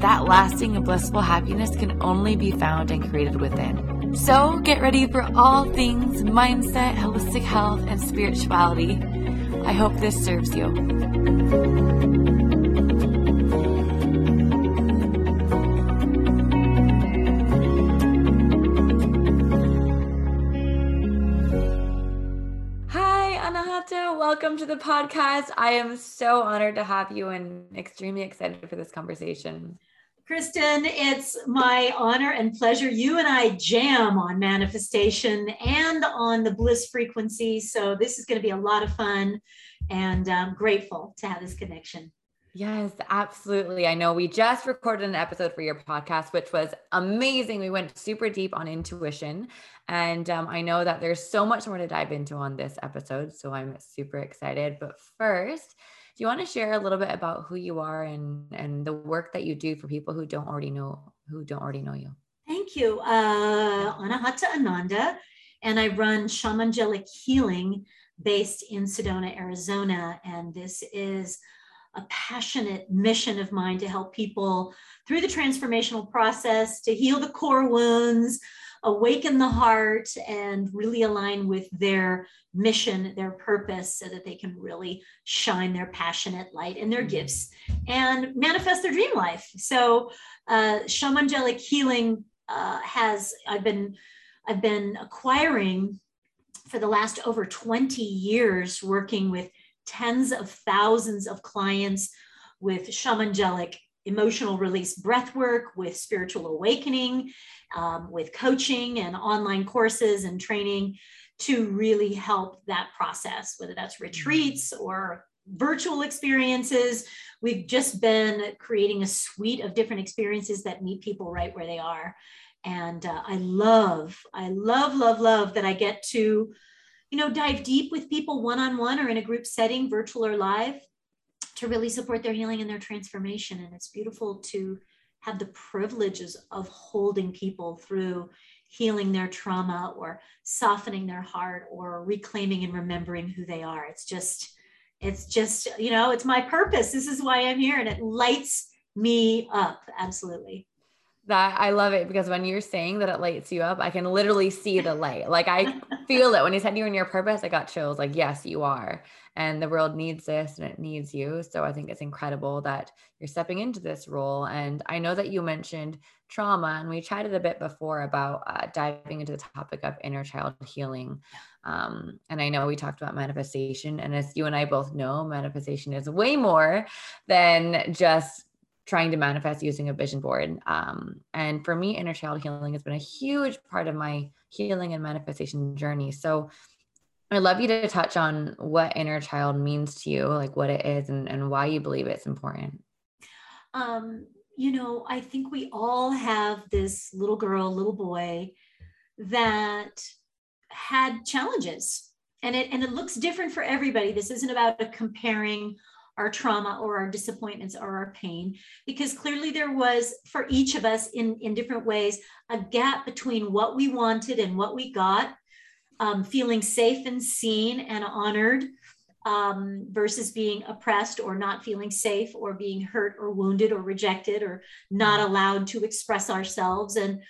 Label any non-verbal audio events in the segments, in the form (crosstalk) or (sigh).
that lasting and blissful happiness can only be found and created within. So get ready for all things mindset, holistic health, and spirituality. I hope this serves you. Hi Anahata, welcome to the podcast. I am so honored to have you and extremely excited for this conversation. Kristen, it's my honor and pleasure. You and I jam on manifestation and on the bliss frequency. So, this is going to be a lot of fun, and I'm grateful to have this connection. Yes, absolutely. I know we just recorded an episode for your podcast, which was amazing. We went super deep on intuition. And um, I know that there's so much more to dive into on this episode. So I'm super excited. But first, you want to share a little bit about who you are and, and the work that you do for people who don't already know who don't already know you? Thank you. Uh, Anahata Ananda, and I run Shamangelic Healing based in Sedona, Arizona. And this is a passionate mission of mine to help people through the transformational process to heal the core wounds, awaken the heart, and really align with their mission, their purpose, so that they can really shine their passionate light and their gifts and manifest their dream life. So, uh, Shamangelic Healing uh, has I've been I've been acquiring for the last over 20 years working with tens of thousands of clients with shamangelic emotional release breath work, with spiritual awakening, um, with coaching and online courses and training to really help that process, whether that's retreats or virtual experiences. We've just been creating a suite of different experiences that meet people right where they are. And uh, I love, I love, love, love that I get to you know, dive deep with people one on one or in a group setting, virtual or live, to really support their healing and their transformation. And it's beautiful to have the privileges of holding people through healing their trauma or softening their heart or reclaiming and remembering who they are. It's just, it's just, you know, it's my purpose. This is why I'm here and it lights me up. Absolutely that I love it because when you're saying that it lights you up, I can literally see the light. Like I feel it when you said you're in your purpose, I got chills. Like, yes, you are. And the world needs this and it needs you. So I think it's incredible that you're stepping into this role. And I know that you mentioned trauma, and we chatted a bit before about uh, diving into the topic of inner child healing. Um, and I know we talked about manifestation. And as you and I both know, manifestation is way more than just trying to manifest using a vision board. Um, and for me, inner child healing has been a huge part of my healing and manifestation journey. So I'd love you to touch on what inner child means to you, like what it is and, and why you believe it's important. Um, you know, I think we all have this little girl, little boy that had challenges and it and it looks different for everybody. This isn't about comparing our trauma or our disappointments or our pain because clearly there was for each of us in in different ways a gap between what we wanted and what we got um, feeling safe and seen and honored um, versus being oppressed or not feeling safe or being hurt or wounded or rejected or not allowed to express ourselves. And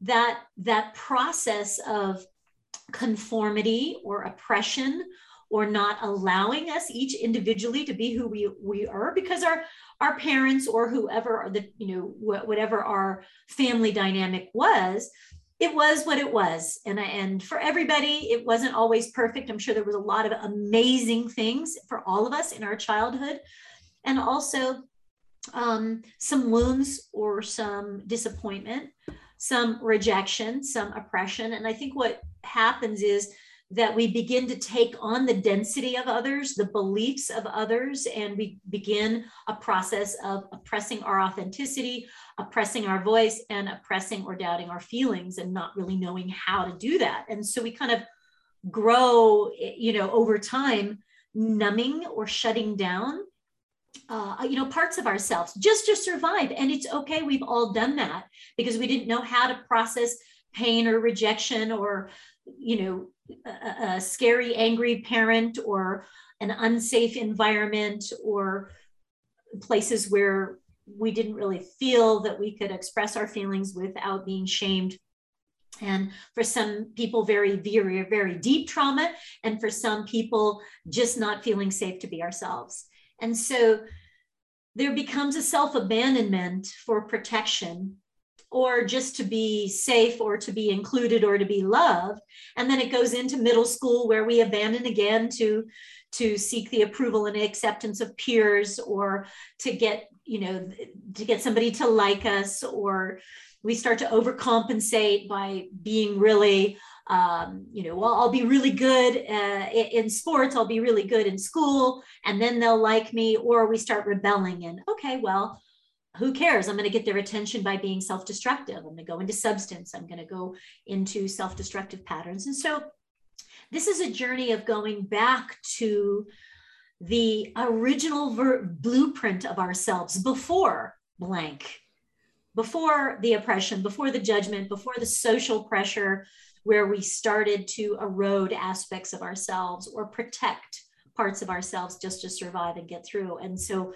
that that process of conformity or oppression or not allowing us each individually to be who we, we are because our our parents or whoever are the you know whatever our family dynamic was it was what it was. And and for everybody it wasn't always perfect. I'm sure there was a lot of amazing things for all of us in our childhood. And also um, some wounds or some disappointment some rejection some oppression. And i think what happens is that we begin to take on the density of others, the beliefs of others, and we begin a process of oppressing our authenticity, oppressing our voice, and oppressing or doubting our feelings and not really knowing how to do that. And so we kind of grow, you know, over time, numbing or shutting down uh, you know parts of ourselves just to survive and it's okay we've all done that because we didn't know how to process pain or rejection or you know a, scary, angry parent or an unsafe environment or places where we didn't really feel that we could express our feelings without being shamed. And for some people very very very deep trauma and for some people just not feeling safe to be ourselves. And so there becomes a self abandonment for protection or just to be safe or to be included or to be loved. And then it goes into middle school where we abandon again to to seek the approval and acceptance of peers or to get you know to get somebody to like us or we start to overcompensate by being really um, you know well i'll be really good uh, in sports i'll be really good in school and then they'll like me or we start rebelling and okay well who cares? I'm going to get their attention by being self destructive. I'm going to go into substance. I'm going to go into self destructive patterns. And so this is a journey of going back to the original ver- blueprint of ourselves before blank, before the oppression, before the judgment, before the social pressure, where we started to erode aspects of ourselves or protect parts of ourselves just to survive and get through. And so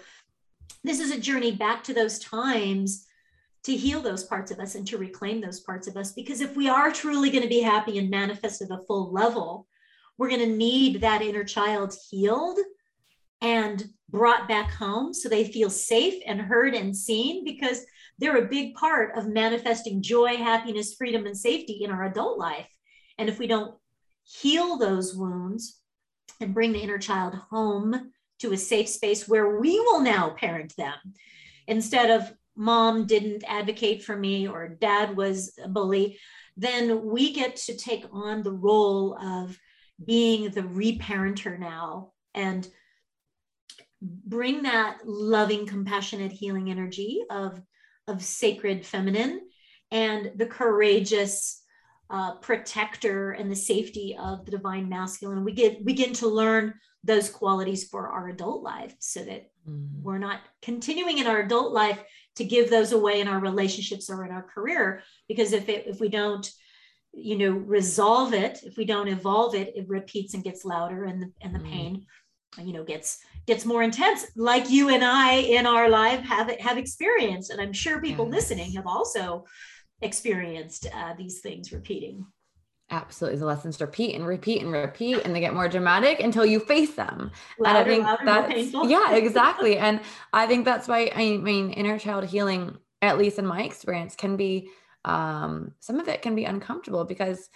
this is a journey back to those times to heal those parts of us and to reclaim those parts of us. Because if we are truly going to be happy and manifest at a full level, we're going to need that inner child healed and brought back home so they feel safe and heard and seen because they're a big part of manifesting joy, happiness, freedom, and safety in our adult life. And if we don't heal those wounds and bring the inner child home to a safe space where we will now parent them. Instead of mom didn't advocate for me or dad was a bully then we get to take on the role of being the reparenter now and bring that loving compassionate healing energy of of sacred feminine and the courageous uh, protector and the safety of the divine masculine we get begin to learn those qualities for our adult life so that mm-hmm. we're not continuing in our adult life to give those away in our relationships or in our career because if it if we don't you know resolve it if we don't evolve it it repeats and gets louder and the, and the mm-hmm. pain you know gets gets more intense like you and i in our life have have experienced and i'm sure people yes. listening have also experienced uh, these things repeating Absolutely. The lessons repeat and repeat and repeat and they get more dramatic until you face them. Louder, and I think louder, that's yeah, (laughs) exactly. and I think that's why I mean inner child healing, at least in my experience, can be um some of it can be uncomfortable because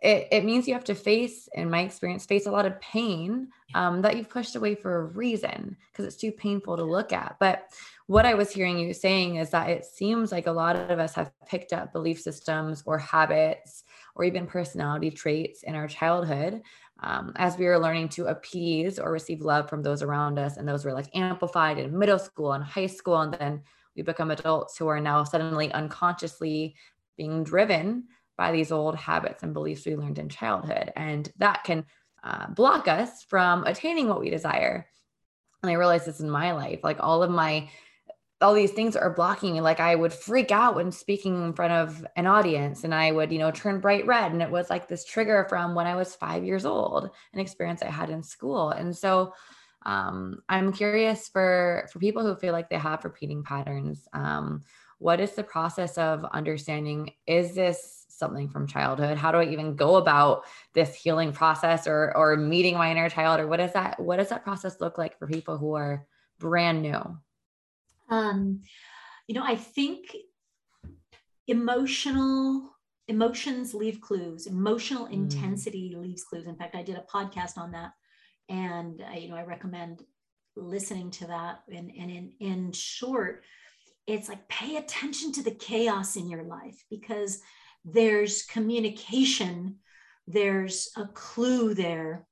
it, it means you have to face, in my experience, face a lot of pain um, that you've pushed away for a reason because it's too painful to look at. But what I was hearing you saying is that it seems like a lot of us have picked up belief systems or habits or even personality traits in our childhood um, as we were learning to appease or receive love from those around us. And those were like amplified in middle school and high school. And then we become adults who are now suddenly unconsciously being driven by these old habits and beliefs we learned in childhood. And that can uh, block us from attaining what we desire. And I realized this in my life, like all of my all these things are blocking me. Like I would freak out when speaking in front of an audience and I would, you know, turn bright red. And it was like this trigger from when I was five years old, an experience I had in school. And so um, I'm curious for for people who feel like they have repeating patterns. Um, what is the process of understanding is this something from childhood how do i even go about this healing process or or meeting my inner child or what does that what does that process look like for people who are brand new um, you know, I think emotional emotions leave clues. Emotional mm. intensity leaves clues. In fact, I did a podcast on that, and I, you know, I recommend listening to that. And and in in short, it's like pay attention to the chaos in your life because there's communication there's a clue there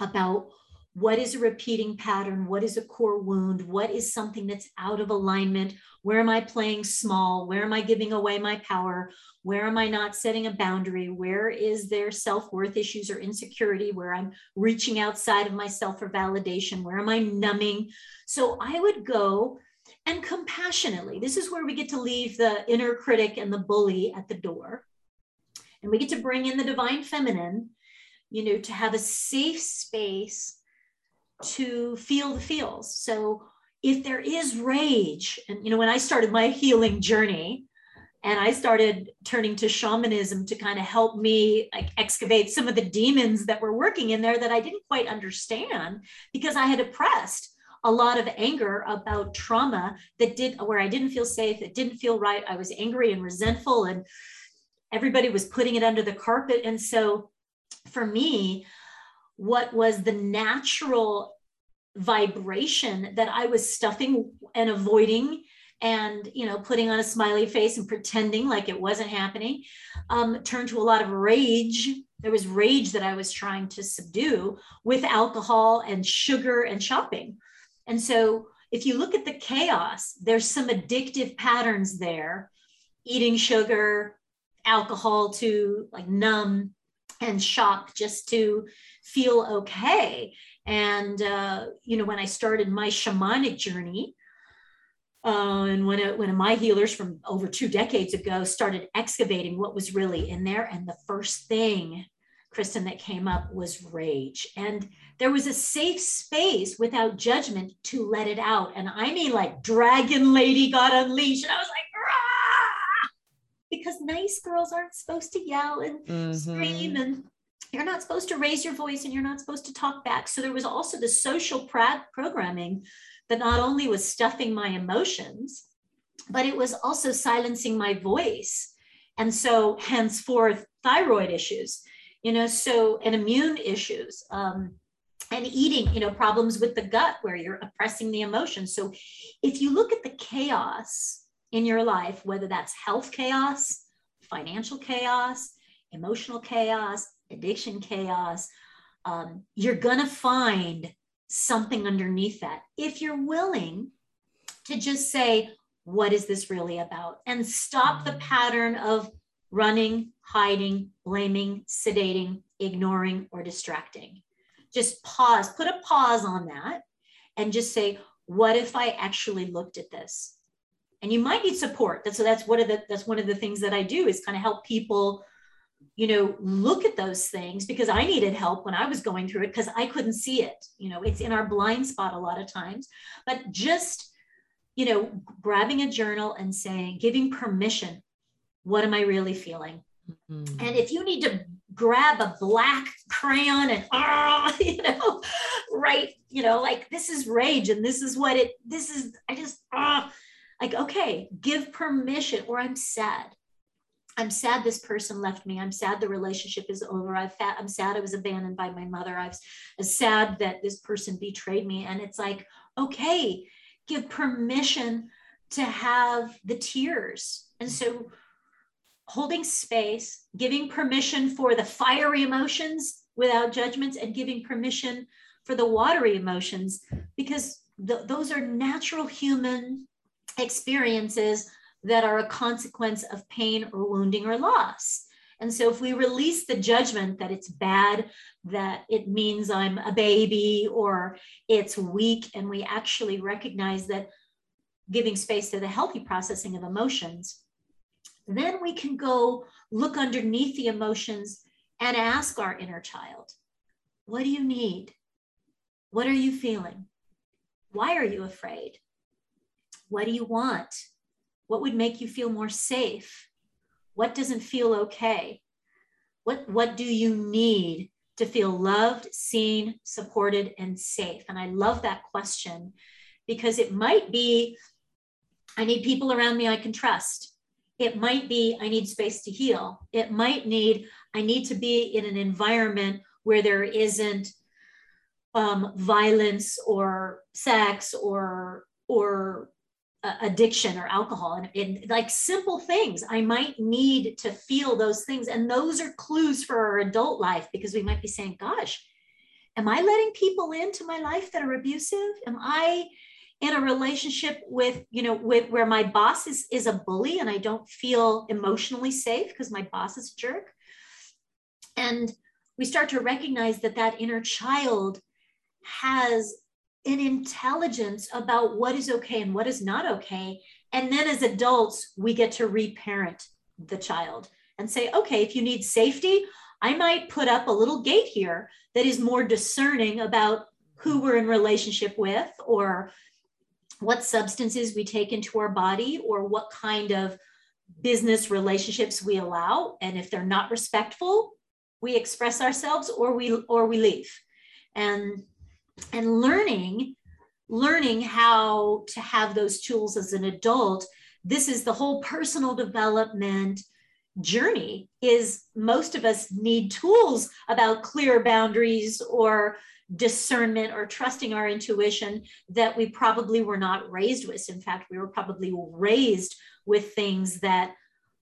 about what is a repeating pattern what is a core wound what is something that's out of alignment where am i playing small where am i giving away my power where am i not setting a boundary where is there self-worth issues or insecurity where i'm reaching outside of myself for validation where am i numbing? So i would go and compassionately this is where we get to leave the inner critic and the bully at the door and we get to bring in the divine feminine you know to have a safe space to feel the feels. So if there is rage, and you know, when I started my healing journey, and I started turning to shamanism to kind of help me like excavate some of the demons that were working in there that I didn't quite understand because I had oppressed a lot of anger about trauma that did where I didn't feel safe, it didn't feel right. I was angry and resentful and everybody was putting it under the carpet. And so for me, what was the natural vibration that I was stuffing and avoiding and you know putting on a smiley face and pretending like it wasn't happening um, turned to a lot of rage there was rage that i was trying to subdue with alcohol and sugar and shopping and so if you look at the chaos there's some addictive patterns there eating sugar alcohol to like numb and shock just to feel okay. And, uh, you know, when I started my shamanic journey, uh, and when, it, when my healers from over two decades ago started excavating what was really in there, and the first thing, Kristen, that came up was rage. And there was a safe space without judgment to let it out. And I mean, like, Dragon Lady got unleashed. And I was like, because nice girls aren't supposed to yell and mm-hmm. scream and you're not supposed to raise your voice and you're not supposed to talk back. So there was also the social programming that not only was stuffing my emotions, but it was also silencing my voice. And so henceforth, thyroid issues, you know, so and immune issues. Um, and eating, you know, problems with the gut where you're oppressing the emotions. So if you look at the chaos in your life, whether that's health chaos, financial chaos, emotional chaos, addiction chaos, um, you're going to find something underneath that if you're willing to just say, what is this really about? And stop the pattern of running, hiding, blaming, sedating, ignoring, or distracting. Just pause, put a pause on that, and just say, what if I actually looked at this? and you might need support that's so that's one of the that's one of the things that i do is kind of help people you know look at those things because i needed help when i was going through it because i couldn't see it you know it's in our blind spot a lot of times but just you know grabbing a journal and saying giving permission what am i really feeling mm-hmm. and if you need to grab a black crayon and uh, (laughs) you know right you know like this is rage and this is what it this is i just uh, like okay give permission or i'm sad. I'm sad this person left me. I'm sad the relationship is over. Fa- i'm sad i was abandoned by my mother. I'm sad that this person betrayed me. And it's like okay give permission to have the tears. And so holding space giving permission for the fiery emotions without judgments and giving permission for the watery emotions because those are natural human experiences that are a consequence of pain or wounding or loss. And so, if we release the judgment that it's bad, that it means I'm a baby or it's weak, and we actually recognize that giving space to the healthy processing of emotions, then we can go look underneath the emotions and ask our inner child, What do you need? What are you feeling? Why are you afraid? What do you want? What would make you feel more safe? What doesn't feel okay? What, what do you need to feel loved, seen, supported, and safe? And I love that question because it might be I need people around me I can trust. It might be I need space to heal. It might need I need to be in an environment where there isn't um, violence or sex or or addiction or alcohol. And, and, like simple things. I might need to feel those things and those are clues for our adult life because we might be saying gosh am i letting people into my life that are abusive? Am i in a relationship with you know with where my boss is is a bully and i don't feel emotionally safe because my boss is a jerk and we start to recognize that that inner child has an intelligence about what is okay and what is not okay. And then as adults, we get to reparent the child and say, okay, if you need safety, I might put up a little gate here that is more discerning about who we're in relationship with or what substances we take into our body or what kind of business relationships we allow. And if they're not respectful we express ourselves or we or we leave. And and learning learning how to have those tools as an adult this is the whole personal development journey is most of us need tools about clear boundaries or discernment or trusting our intuition that we probably were not raised with. In fact we were probably raised with things that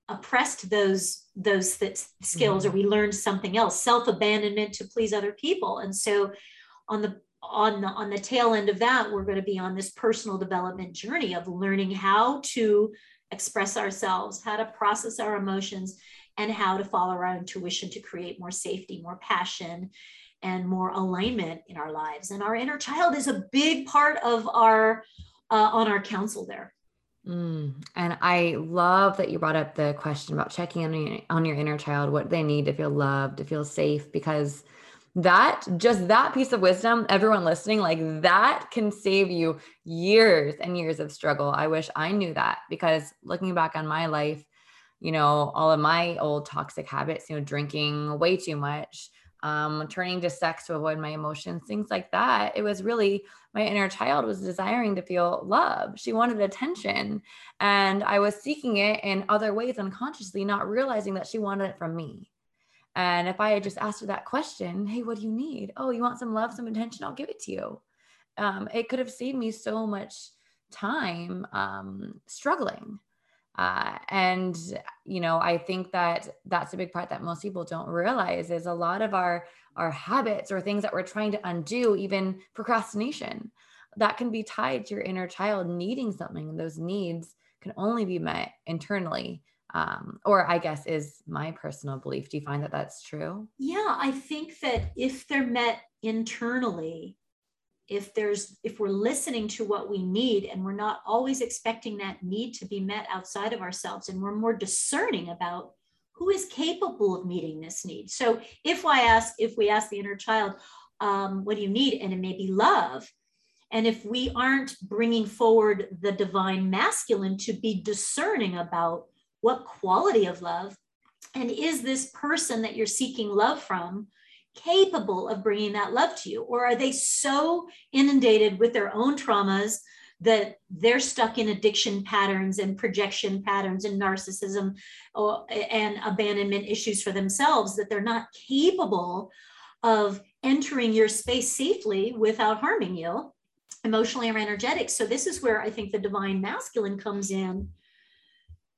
oppressed those those th- skills mm-hmm. or we learned something else. Self abandonment to please other people. And so on the on the on the tail end of that we're going to be on this personal development journey of learning how to express ourselves how to process our emotions and how to follow our intuition to create more safety more passion and more alignment in our lives. And our inner child is a big part of our uh, on our council there. Mm, and I love that you brought up the question about checking on your, on your inner child, what they need to feel loved, to feel safe, because that just that piece of wisdom everyone listening like that can save you years and years of struggle. I wish i knew that because looking back on my life you know all of my old toxic habits you know drinking way too much um, turning to sex to avoid my emotions things like that it was really my inner child was desiring to feel love she wanted attention and i was seeking it in other ways unconsciously not realizing that she wanted it from me and if I had just asked her that question, hey, what do you need? Oh, you want some love, some attention? I'll give it to you. Um, it could have saved me so much time um, struggling. Uh, and you know, I think that that's a big part that most people don't realize is a lot of our our habits or things that we're trying to undo, even procrastination, that can be tied to your inner child needing something, those needs can only be met internally um, or I guess is my personal belief. Do you find that that's true? Yeah, I think that if they're met internally, if there's if we're listening to what we need and we're not always expecting that need to be met outside of ourselves and we're more discerning about who is capable of meeting this need so if i ask if we ask the inner child um, what do you need and it may be love and if we aren't bringing forward the divine masculine to be discerning about what quality of love? And is this person that you're seeking love from capable of bringing that love to you? Or are they so inundated with their own traumas that they're stuck in addiction patterns and projection patterns and narcissism or, and abandonment issues for themselves that they're not capable of entering your space safely without harming you emotionally or energetic. So, this is where I think the divine masculine comes in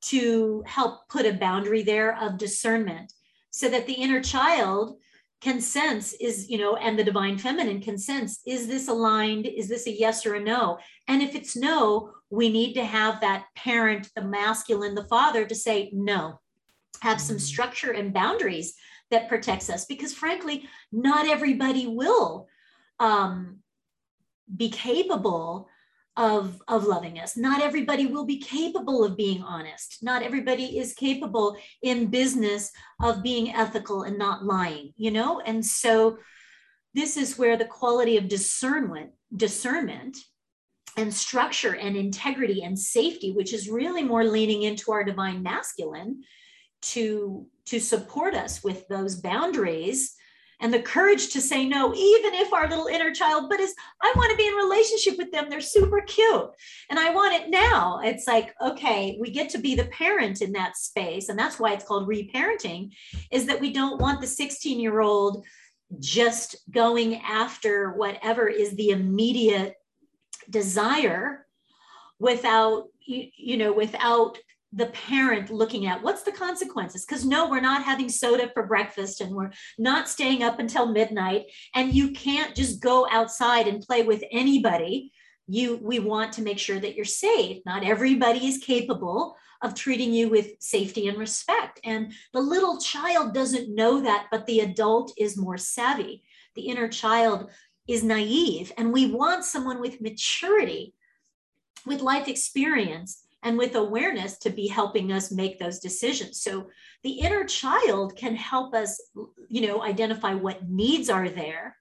to help put a boundary there of discernment so that the inner child can sense is you know and the divine feminine can sense is this aligned? Is this a yes or a no? And if it's no we need to have that parent the masculine the father to say no. Have some mm-hmm. structure and boundaries that protects us because frankly not everybody will um, be capable of, of loving us. Not everybody will be capable of being honest. Not everybody is capable in business of being ethical and not lying, you know? And so this is where the quality of discernment, discernment and structure and integrity and safety, which is really more leaning into our divine masculine to, to support us with those boundaries and the courage to say no, even if our little inner child, but is I want to be in relationship with them. They're super cute. And I want it now. It's like, okay, we get to be the parent in that space. And that's why it's called reparenting, is that we don't want the 16 year old just going after whatever is the immediate desire without you, you know without the parent looking at what's the consequences? Because no we're not having soda for breakfast and we're not staying up until midnight. And you can't just go outside and play with anybody. You we want to make sure that you're safe. Not everybody is capable of treating you with safety and respect. And the little child doesn't know that but the adult is more savvy. The inner child is naive. And we want someone with maturity with life experience and with awareness to be helping us make those decisions. So the inner child can help us you know identify what needs are there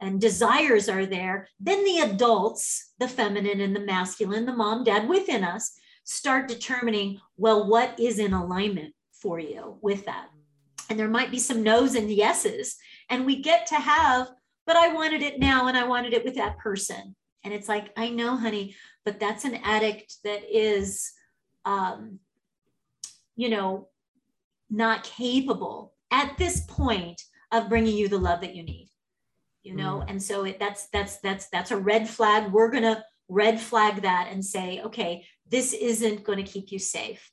and desires are there. Then the adults the feminine and the masculine the mom dad within us start determining well what is in alignment for you with that? And there might be some no's and yeses and we get to have but i wanted it now and i wanted it with that person. And it's like, I know, honey, but that's an addict that is, um, you know, not capable at this point of bringing you the love that you need. You know, mm. and so it, that's that's that's that's a red flag. We're gonna red flag that and say, okay, this isn't going to keep you safe.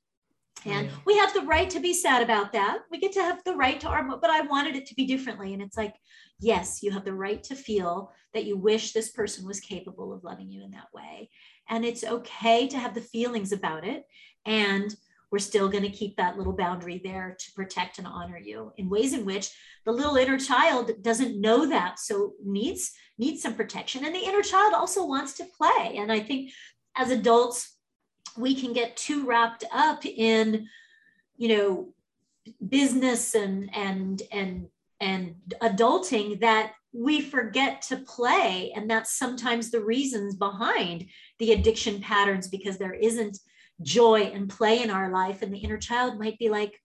And we have the right to be sad about that. We get to have the right to our, but I wanted it to be differently. And it's like, yes, you have the right to feel that you wish this person was capable of loving you in that way. And it's okay to have the feelings about it. And we're still going to keep that little boundary there to protect and honor you in ways in which the little inner child doesn't know that. So needs needs some protection. And the inner child also wants to play. And i think as adults we can get too wrapped up in you know business and and and and adulting that we forget to play and that's sometimes the reasons behind the addiction patterns because there isn't joy and play in our life and the inner child might be like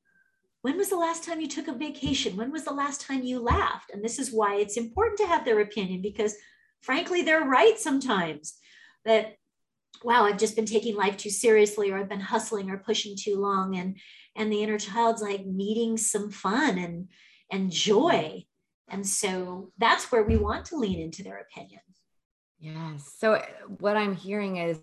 when was the last time you took a vacation when was the last time you laughed and this is why it's important to have their opinion because frankly they're right sometimes that wow i've just been taking life too seriously or i've been hustling or pushing too long and and the inner child's like needing some fun and and joy. And so that's where we want to lean into their opinion. Yes. So uh, what I'm hearing is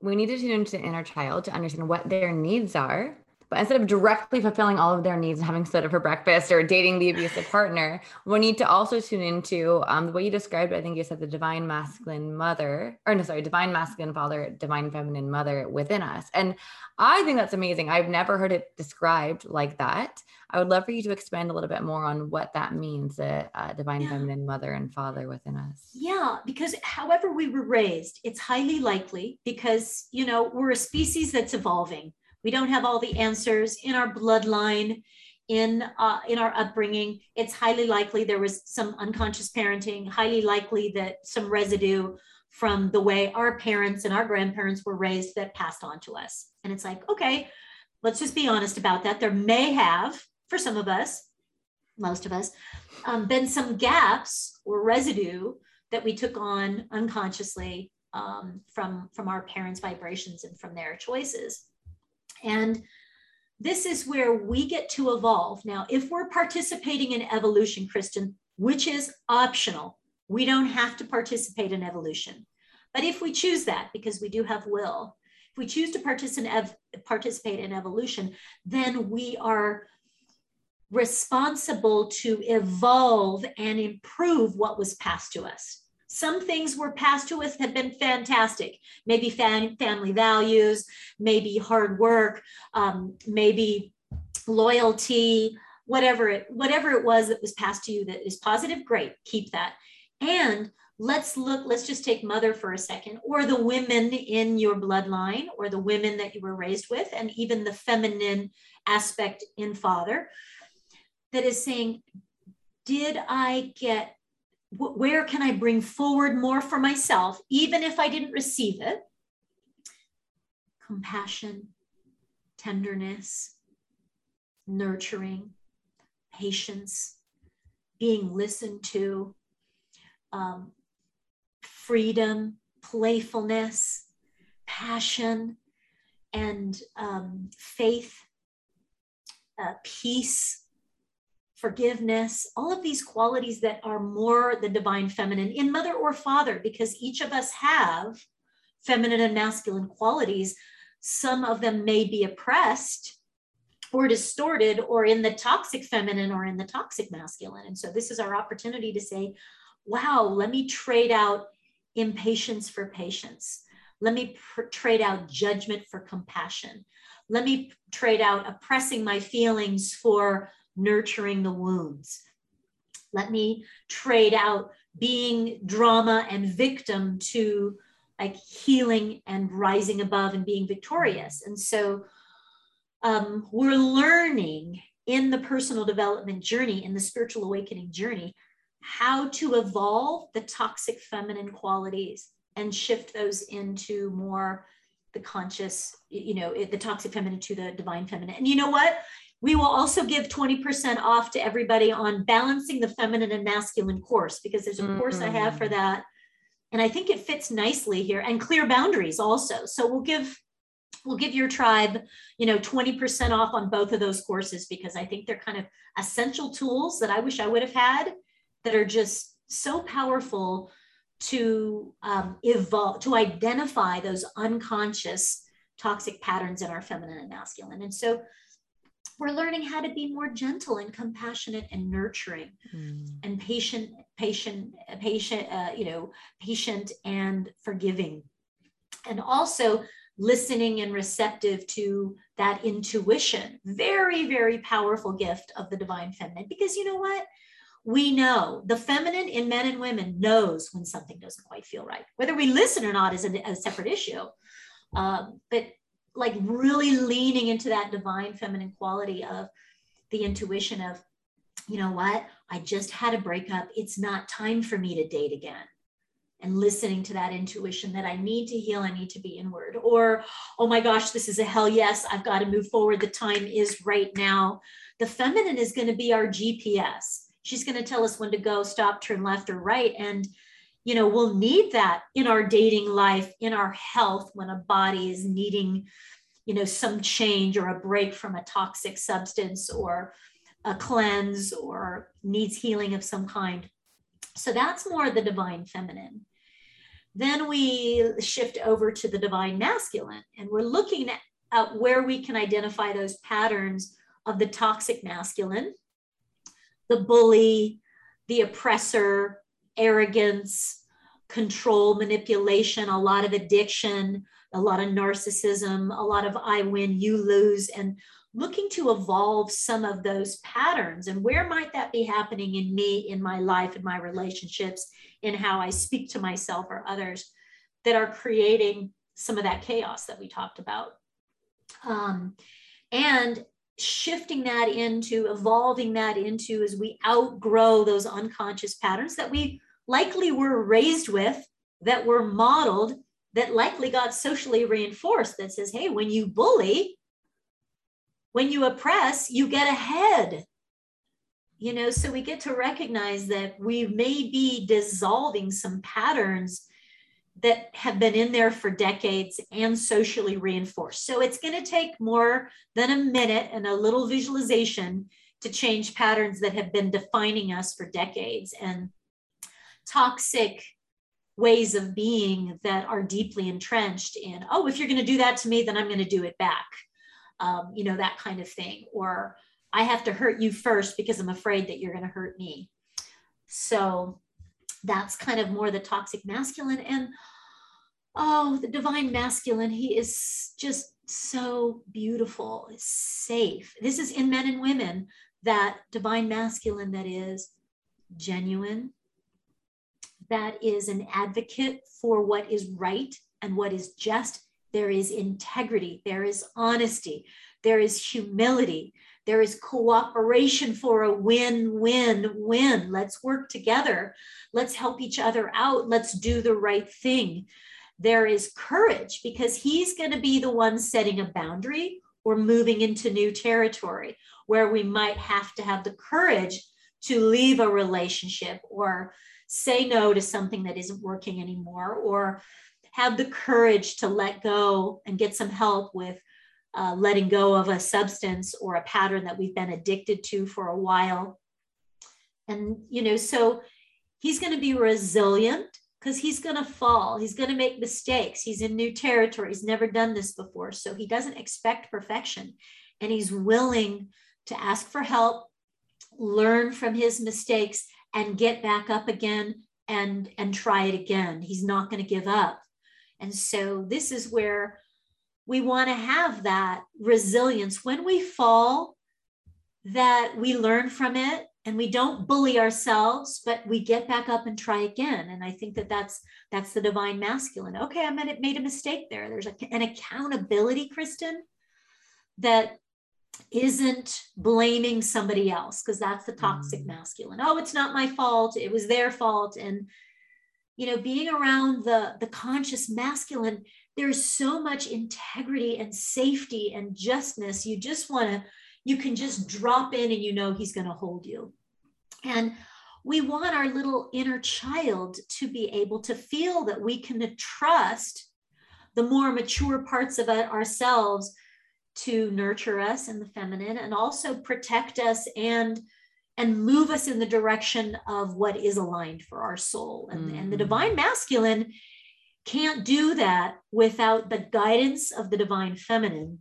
we need to tune into the inner child to understand what their needs are but instead of directly fulfilling all of their needs and having soda for breakfast or dating the abusive (sighs) partner, we need to also tune into um, the way you described. I think you said the divine masculine mother, or no, sorry, divine masculine father, divine feminine mother within us. And I think that's amazing. I've never heard it described like that. I would love for you to expand a little bit more on what that means, the uh, divine yeah. feminine mother and father within us. Yeah, because however we were raised, it's highly likely because, you know, we're a species that's evolving we don't have all the answers in our bloodline, in uh, in our upbringing. It's highly likely there was some unconscious parenting. Highly likely that some residue from the way our parents and our grandparents were raised that passed on to us. And it's like, okay, let's just be honest about that. There may have, for some of us, most of us, um, been some gaps or residue that we took on unconsciously um, from from our parents' vibrations and from their choices. And this is where we get to evolve. Now, if we're participating in evolution, Kristen, which is optional, we don't have to participate in evolution. But if we choose that, because we do have will, if we choose to participate in evolution, then we are responsible to evolve and improve what was passed to us. Some things were passed to us have been fantastic. Maybe fam- family values, maybe hard work, um, maybe loyalty, whatever it whatever it was that was passed to you that is positive. Great, keep that. And let's look. Let's just take mother for a second, or the women in your bloodline, or the women that you were raised with, and even the feminine aspect in father. That is saying, did I get where can I bring forward more for myself, even if I didn't receive it? Compassion, tenderness, nurturing, patience, being listened to, um, freedom, playfulness, passion, and um, faith, uh, peace, forgiveness, all of these qualities that are more the divine feminine in mother or father, because each of us have feminine and masculine qualities, some of them may be oppressed or distorted or in the toxic feminine or in the toxic masculine. And so this is our opportunity to say, wow, let me trade out impatience for patience. Let me pr- trade out judgment for compassion. Let me trade out oppressing my feelings for nurturing the wounds. Let me trade out being drama and victim to like healing and rising above and being victorious. And so um, we're learning in the personal development journey, in the spiritual awakening journey, how to evolve the toxic feminine qualities and shift those into more the conscious, you know, the toxic feminine to the divine feminine. And you know what? We will also give 20% off to everybody on balancing the feminine and masculine course because there's a mm-hmm. course I have for mm. that. And I think it fits nicely here and clear boundaries also. So we'll give we'll give your tribe, you know, 20% off on both of those courses because I think they're kind of essential tools that I wish I would have had that are just so powerful to um, evolve, to identify those unconscious toxic patterns in our feminine and masculine. And so we're learning how to be more gentle and compassionate and nurturing mm. and patient, patient, patient, uh, you know, patient and forgiving. And also listening and receptive to that intuition. Very, very powerful gift of the divine feminine. Because you know what? We know the feminine in men and women knows when something doesn't quite feel right. Whether we listen or not is a, a separate issue. Um, but like really leaning into that divine feminine quality of the intuition of, you know what? I just had a breakup. It's not time for me to date again and listening to that intuition that I need to heal, I need to be inward. Or, oh my gosh, this is a hell yes, I've got to move forward. The time is right now. The feminine is going to be our GPS. She's going to tell us when to go, stop, turn left or right. And, you know, we'll need that in our dating life, in our health, when a body is needing, you know, some change or a break from a toxic substance or a cleanse or needs healing of some kind. So that's more the divine feminine. Then we shift over to the divine masculine, and we're looking at where we can identify those patterns of the toxic masculine, the bully, the oppressor, arrogance, control, manipulation, a lot of addiction, a lot of narcissism, a lot of I win, you lose, and looking to evolve some of those patterns. And where might that be happening in me in my life in my relationships in how i speak to myself or others that are creating some of that chaos that we talked about? Um, and shifting that into evolving that into as we outgrow those unconscious patterns that we likely were raised with that were modeled that likely got socially reinforced that says hey when you bully when you oppress, you get ahead. You know, so we get to recognize that we may be dissolving some patterns that have been in there for decades and socially reinforced. So it's going to take more than a minute and a little visualization to change patterns that have been defining us for decades and toxic ways of being that are deeply entrenched in, oh, if you're going to do that to me, then I'm going to do it back um, you know, that kind of thing. Or I have to hurt you first because I'm afraid that you're going to hurt me. So that's kind of more the toxic masculine. And oh, the divine masculine, he is just so beautiful, safe. This is in men and women, that divine masculine that is genuine, that is an advocate for what is right and what is just there is integrity, there is honesty, there is humility, there is cooperation for a win win win. Let's work together. Let's help each other out. Let's do the right thing. There is courage because he's going to be the one setting a boundary or moving into new territory where we might have to have the courage to leave a relationship or say no to something that isn't working anymore or have the courage to let go and get some help with uh, letting go of a substance or a pattern that we've been addicted to for a while. And, you know, so he's going to be resilient because he's going to fall. He's going to make mistakes. He's in new territory. He's never done this before. So he doesn't expect perfection. And he's willing to ask for help, learn from his mistakes, and get back up again and, and try it again. He's not going to give up. And so this is where we want to have that resilience when we fall, that we learn from it and we don't bully ourselves but we get back up and try again and i think that that's that's the divine masculine okay i made, made a mistake there there's a, an accountability kristen that isn't blaming somebody else because that's the toxic mm. masculine. Oh it's not my fault. It was their fault. And you know being around the the conscious masculine there's so much integrity and safety and justness. You just want to you can just drop in and you know he's going to hold you. And we want our little inner child to be able to feel that we can trust the more mature parts of ourselves to nurture us in the feminine and also protect us and and move us in the direction of what is aligned for our soul and, mm. and the mm. divine masculine can't do that without the guidance of the divine feminine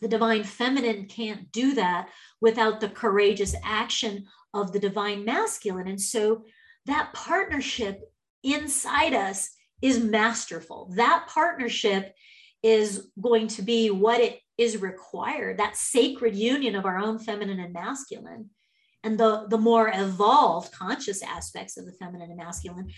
the divine feminine can't do that without the courageous action of the divine masculine. And so that partnership inside us is masterful. That partnership is going to be what it is required, that sacred union of our own feminine and masculine. And the, the more evolved conscious aspects of the feminine and masculine,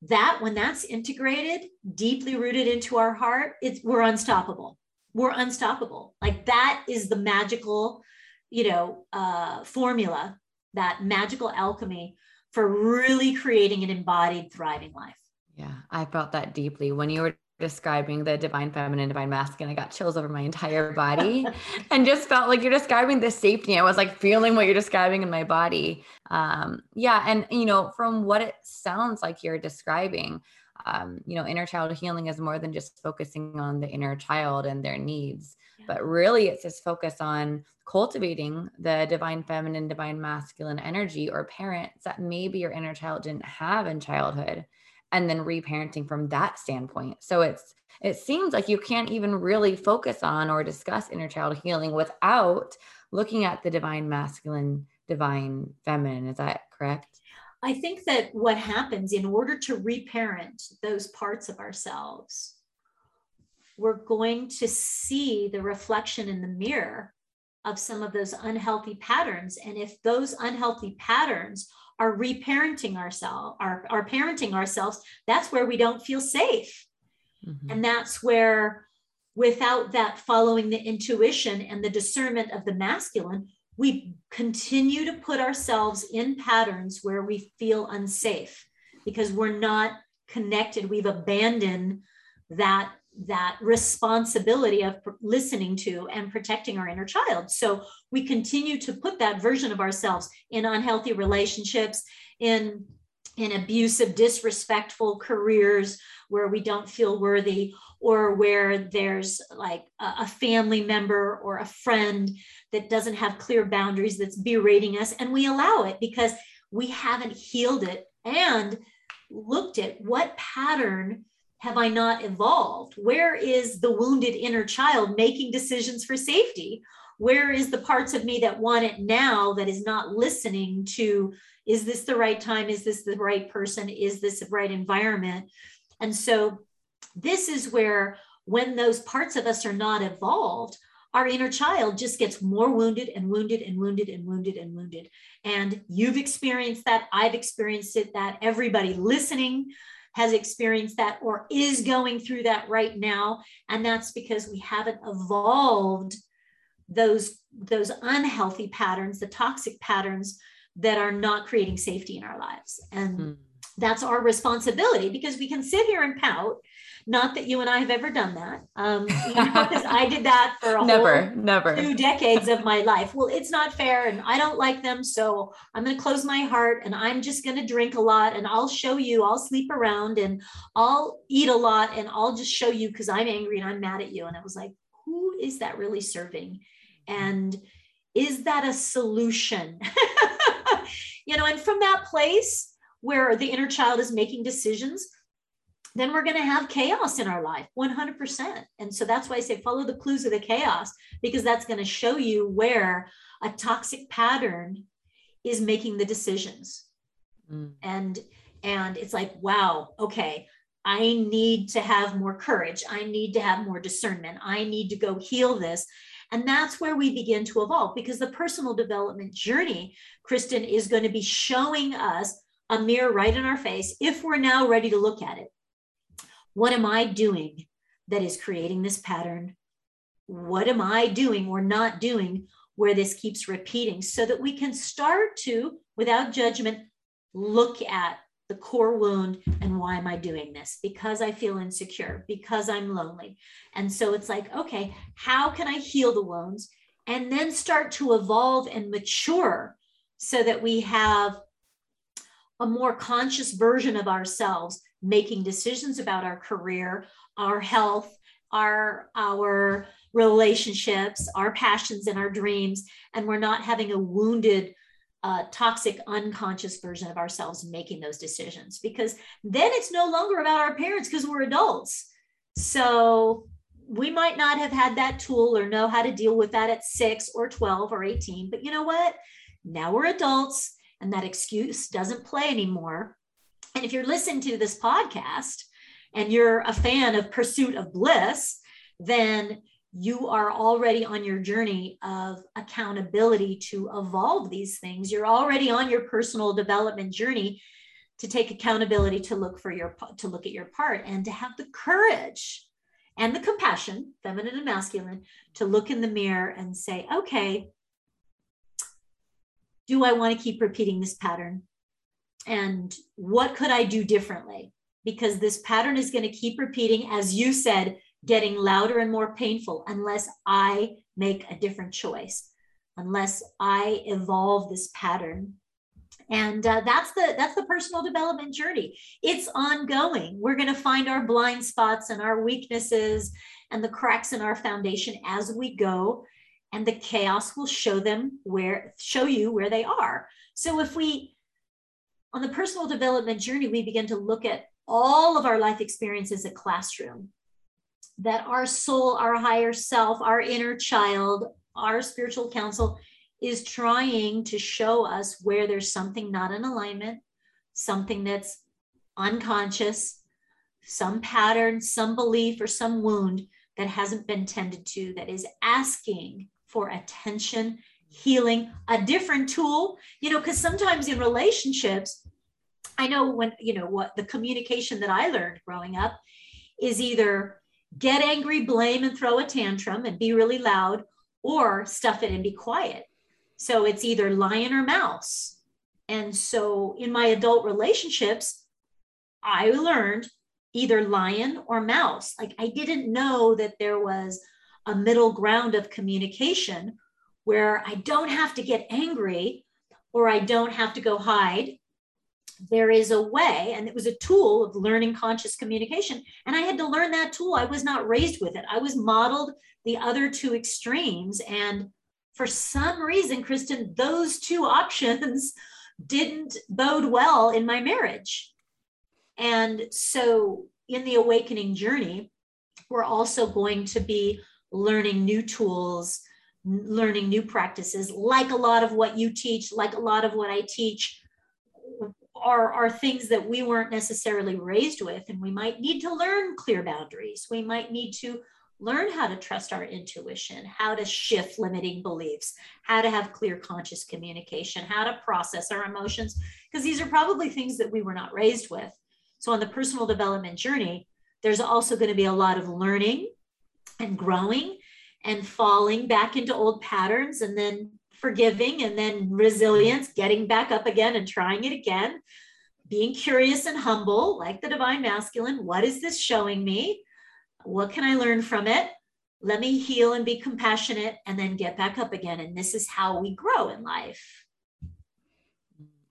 that when that's integrated, deeply rooted into our heart, it's we're unstoppable. We're unstoppable. Like that is the magical, you know, uh, formula that magical alchemy for really creating an embodied, thriving life. Yeah, I felt that deeply when you were describing the divine feminine, divine masculine. I got chills over my entire body (laughs) and just felt like you're describing the safety. I was like feeling what you're describing in my body. Um, yeah. And, you know, from what it sounds like you're describing, um, you know, inner child healing is more than just focusing on the inner child and their needs, yeah. but really it's this focus on cultivating the divine feminine, divine masculine energy or parents that maybe your inner child didn't have in childhood and then reparenting from that standpoint. So it's it seems like you can't even really focus on or discuss inner child healing without looking at the divine masculine, divine feminine. Is that correct? I think that what happens in order to reparent those parts of ourselves, we're going to see the reflection in the mirror of some of those unhealthy patterns. And if those unhealthy patterns are reparenting ourselves, are, are parenting ourselves, that's where we don't feel safe. Mm-hmm. And that's where, without that following the intuition and the discernment of the masculine, we continue to put ourselves in patterns where we feel unsafe because we're not connected. We've abandoned that that responsibility of listening to and protecting our inner child. So we continue to put that version of ourselves in unhealthy relationships, in in abusive, disrespectful careers where we don't feel worthy, or where there's like a, family member or a friend that doesn't have clear boundaries that's berating us, and we allow it because we haven't healed it and looked at what pattern have I not evolved? Where is the wounded inner child making decisions for safety? Where is the parts of me that want it now that is not listening to is this the right time? Is this the right person? Is this the right environment? And so, this is where, when those parts of us are not evolved, our inner child just gets more wounded and wounded and wounded and wounded and wounded. And you've experienced that. I've experienced it, that everybody listening has experienced that or is going through that right now. And that's because we haven't evolved those, those unhealthy patterns, the toxic patterns that are not creating safety in our lives. And mm. that's our responsibility because we can sit here and pout not that you and I have ever done that, um, (laughs) you know, because I did that for a never, whole never two decades of my life. Well, it's not fair, and I don't like them, so I'm going to close my heart, and I'm just going to drink a lot, and I'll show you. I'll sleep around, and I'll eat a lot, and I'll just show you because I'm angry and I'm mad at you. And I was like, who is that really serving? And is that a solution? (laughs) you know, and from that place where the inner child is making decisions then we're going to have chaos in our life 100%. And so that's why I say follow the clues of the chaos because that's going to show you where a toxic pattern is making the decisions. Mm. And and it's like wow, okay, I need to have more courage. I need to have more discernment. I need to go heal this. And that's where we begin to evolve because the personal development journey, Kristen, is going to be showing us a mirror right in our face if we're now ready to look at it. What am I doing that is creating this pattern? What am I doing or not doing where this keeps repeating so that we can start to, without judgment, look at the core wound and why am I doing this? Because I feel insecure, because I'm lonely. And so it's like, okay, how can I heal the wounds and then start to evolve and mature so that we have a more conscious version of ourselves making decisions about our career, our health, our our relationships, our passions and our dreams and we're not having a wounded uh, toxic unconscious version of ourselves making those decisions because then it's no longer about our parents because we're adults. So we might not have had that tool or know how to deal with that at 6 or 12 or 18, but you know what? Now we're adults and that excuse doesn't play anymore. And if you're listening to this podcast and you're a fan of Pursuit of Bliss, then you are already on your journey of accountability to evolve these things. You're already on your personal development journey to take accountability to look for your to look at your part and to have the courage and the compassion, feminine and masculine, to look in the mirror and say, okay, do I want to keep repeating this pattern? And what could I do differently? Because this pattern is going to keep repeating, as you said, getting louder and more painful unless I make a different choice, unless I evolve this pattern. And uh, that's the that's the personal development journey. It's ongoing. We're going to find our blind spots and our weaknesses and the cracks in our foundation as we go, and the chaos will show them where show you where they are. So if we on the personal development journey, we begin to look at all of our life experiences a classroom. That our soul, our higher self, our inner child, our spiritual counsel is trying to show us where there's something not in alignment, something that's unconscious, some pattern, some belief, or some wound that hasn't been tended to, that is asking for attention, healing, a different tool. You know, because sometimes in relationships, I know when, you know, what the communication that I learned growing up is either get angry, blame, and throw a tantrum and be really loud, or stuff it and be quiet. So it's either lion or mouse. And so in my adult relationships, I learned either lion or mouse. Like I didn't know that there was a middle ground of communication where I don't have to get angry or I don't have to go hide there is a way, and it was a tool of learning conscious communication. And I had to learn that tool. I was not raised with it. I was modeled the other two extremes. And for some reason, Kristen, those two (laughs) options didn't bode well in my marriage. And so in the awakening journey, we're also going to be learning new tools, learning new practices, like a lot of what you teach, like a lot of what I teach are, are things that we weren't necessarily raised with. And we might need to learn clear boundaries. We might need to learn how to trust our intuition, how to shift limiting beliefs, how to have clear conscious communication, how to process our emotions, because these are probably things that we were not raised with. So, on the personal development journey, there's also going to be a lot of learning and growing and falling back into old patterns and then forgiving and then resilience, getting back up again and trying it again, being curious and humble, like the divine masculine. What is this showing me? What can I learn from it? Let me heal and be compassionate and then get back up again. And this is how we grow in life.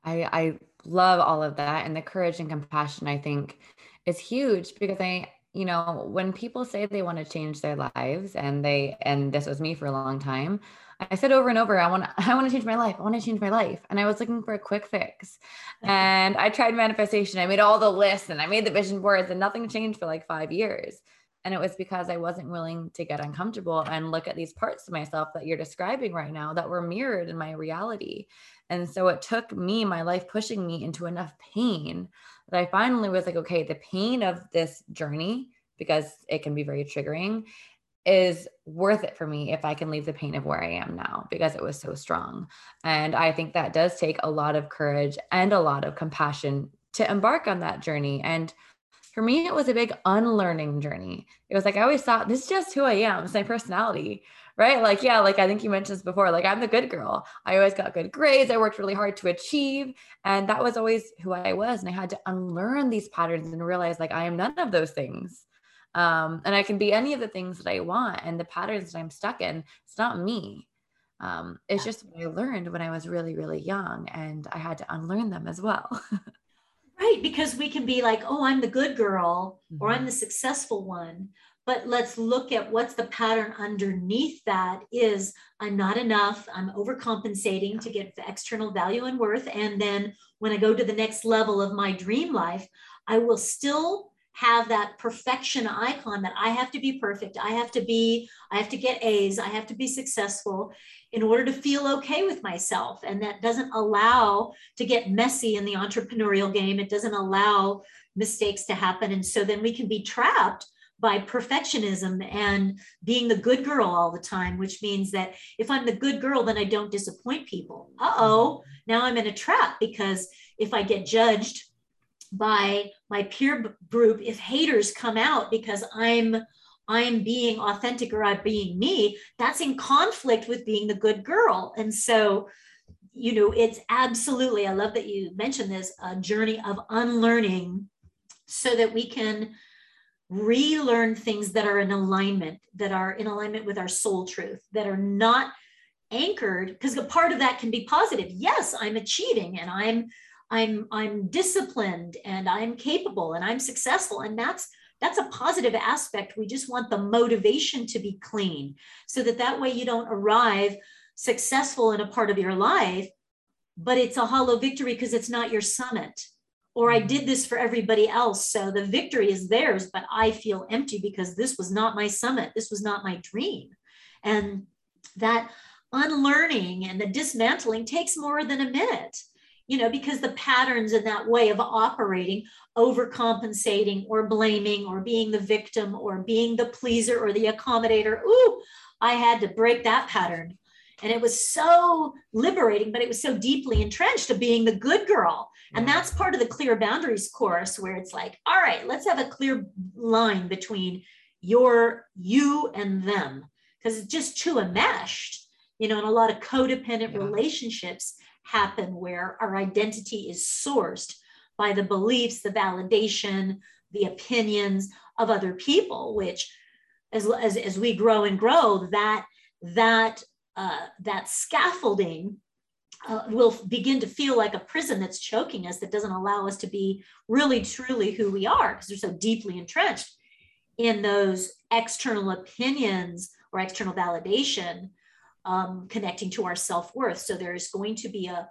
I, I love all of that. And the courage and compassion, I think, is huge because I, you know, when people say they want to change their lives and they, and this was me for a long time, I said over and over, I want, (laughs) I want to change my life. I want to change my life. And I was looking for a quick fix. And I tried manifestation. I made all the lists and I made the vision boards and nothing changed for like five years. And it was because I wasn't willing to get uncomfortable and look at these parts of myself that you're describing right now that were mirrored in my reality. And so it took me, my life pushing me into enough pain that I finally was like, okay, the pain of this journey, because it can be very triggering, is worth it for me if I can leave the pain of where I am now because it was so strong. And I think that does take a lot of courage and a lot of compassion to embark on that journey. And for me, it was a big unlearning journey. It was like I always thought this is just who I am, it's my personality right? Like, yeah, like I think you mentioned this before, like I'm the good girl. I always got good grades. I worked really hard to achieve. And that was always who I was. And I had to unlearn these patterns and realize like I am none of those things. Um, and I can be any of the things that I want. And the patterns that I'm stuck in, it's not me. Um, it's just what I learned when I was really, really young. And I had to unlearn them as well. (laughs) right. Because we can be like, oh, I'm the good girl or I'm mm-hmm. the successful one but let's look at what's the pattern underneath that is i'm not enough i'm overcompensating to get external value and worth and then when i go to the next level of my dream life i will still have that perfection icon that i have to be perfect i have to be i have to get a's i have to be successful in order to feel okay with myself. And that doesn't allow to get messy in the entrepreneurial game. It doesn't allow mistakes to happen. And so then we can be trapped by perfectionism and being the good girl all the time, which means that if I'm the good girl, then I don't disappoint people. Uh oh, now I'm in a trap because if I get judged by my peer group, if haters come out because I'm I'm being authentic or I'm being me, that's in conflict with being the good girl. And so, you know, it's absolutely, I love that you mentioned this, a journey of unlearning so that we can relearn things that are in alignment, that are in alignment with our soul truth, that are not anchored, because a part of that can be positive. Yes, I'm achieving and I'm I'm I'm disciplined and I'm capable and I'm successful. And that's that's a positive aspect. We just want the motivation to be clean so that that way you don't arrive successful in a part of your life, but it's a hollow victory because it's not your summit or I mm. did this for everybody else. So the victory is theirs, but I feel empty because this was not my summit. This was not my dream. And that unlearning and the dismantling takes more than a minute, you know, because the patterns in that way of operating, overcompensating or blaming or being the victim or being the pleaser or the accommodator, ooh, I had to break that pattern. And it was so liberating, but it was so deeply entrenched of being the good girl and that's part of the clear boundaries course where it's like, all right, let's have a clear line between your you and them because it's just too enmeshed. You know, and a lot of codependent yeah. relationships happen where our identity is sourced by the beliefs, the validation, the opinions of other people, which as, as, as we grow and grow, that that uh, that scaffolding uh, will begin to feel like a prison that's choking us that doesn't allow us to be really truly who we are because they're so deeply entrenched in those external opinions or external validation um, connecting to our self-worth so there's going to be a,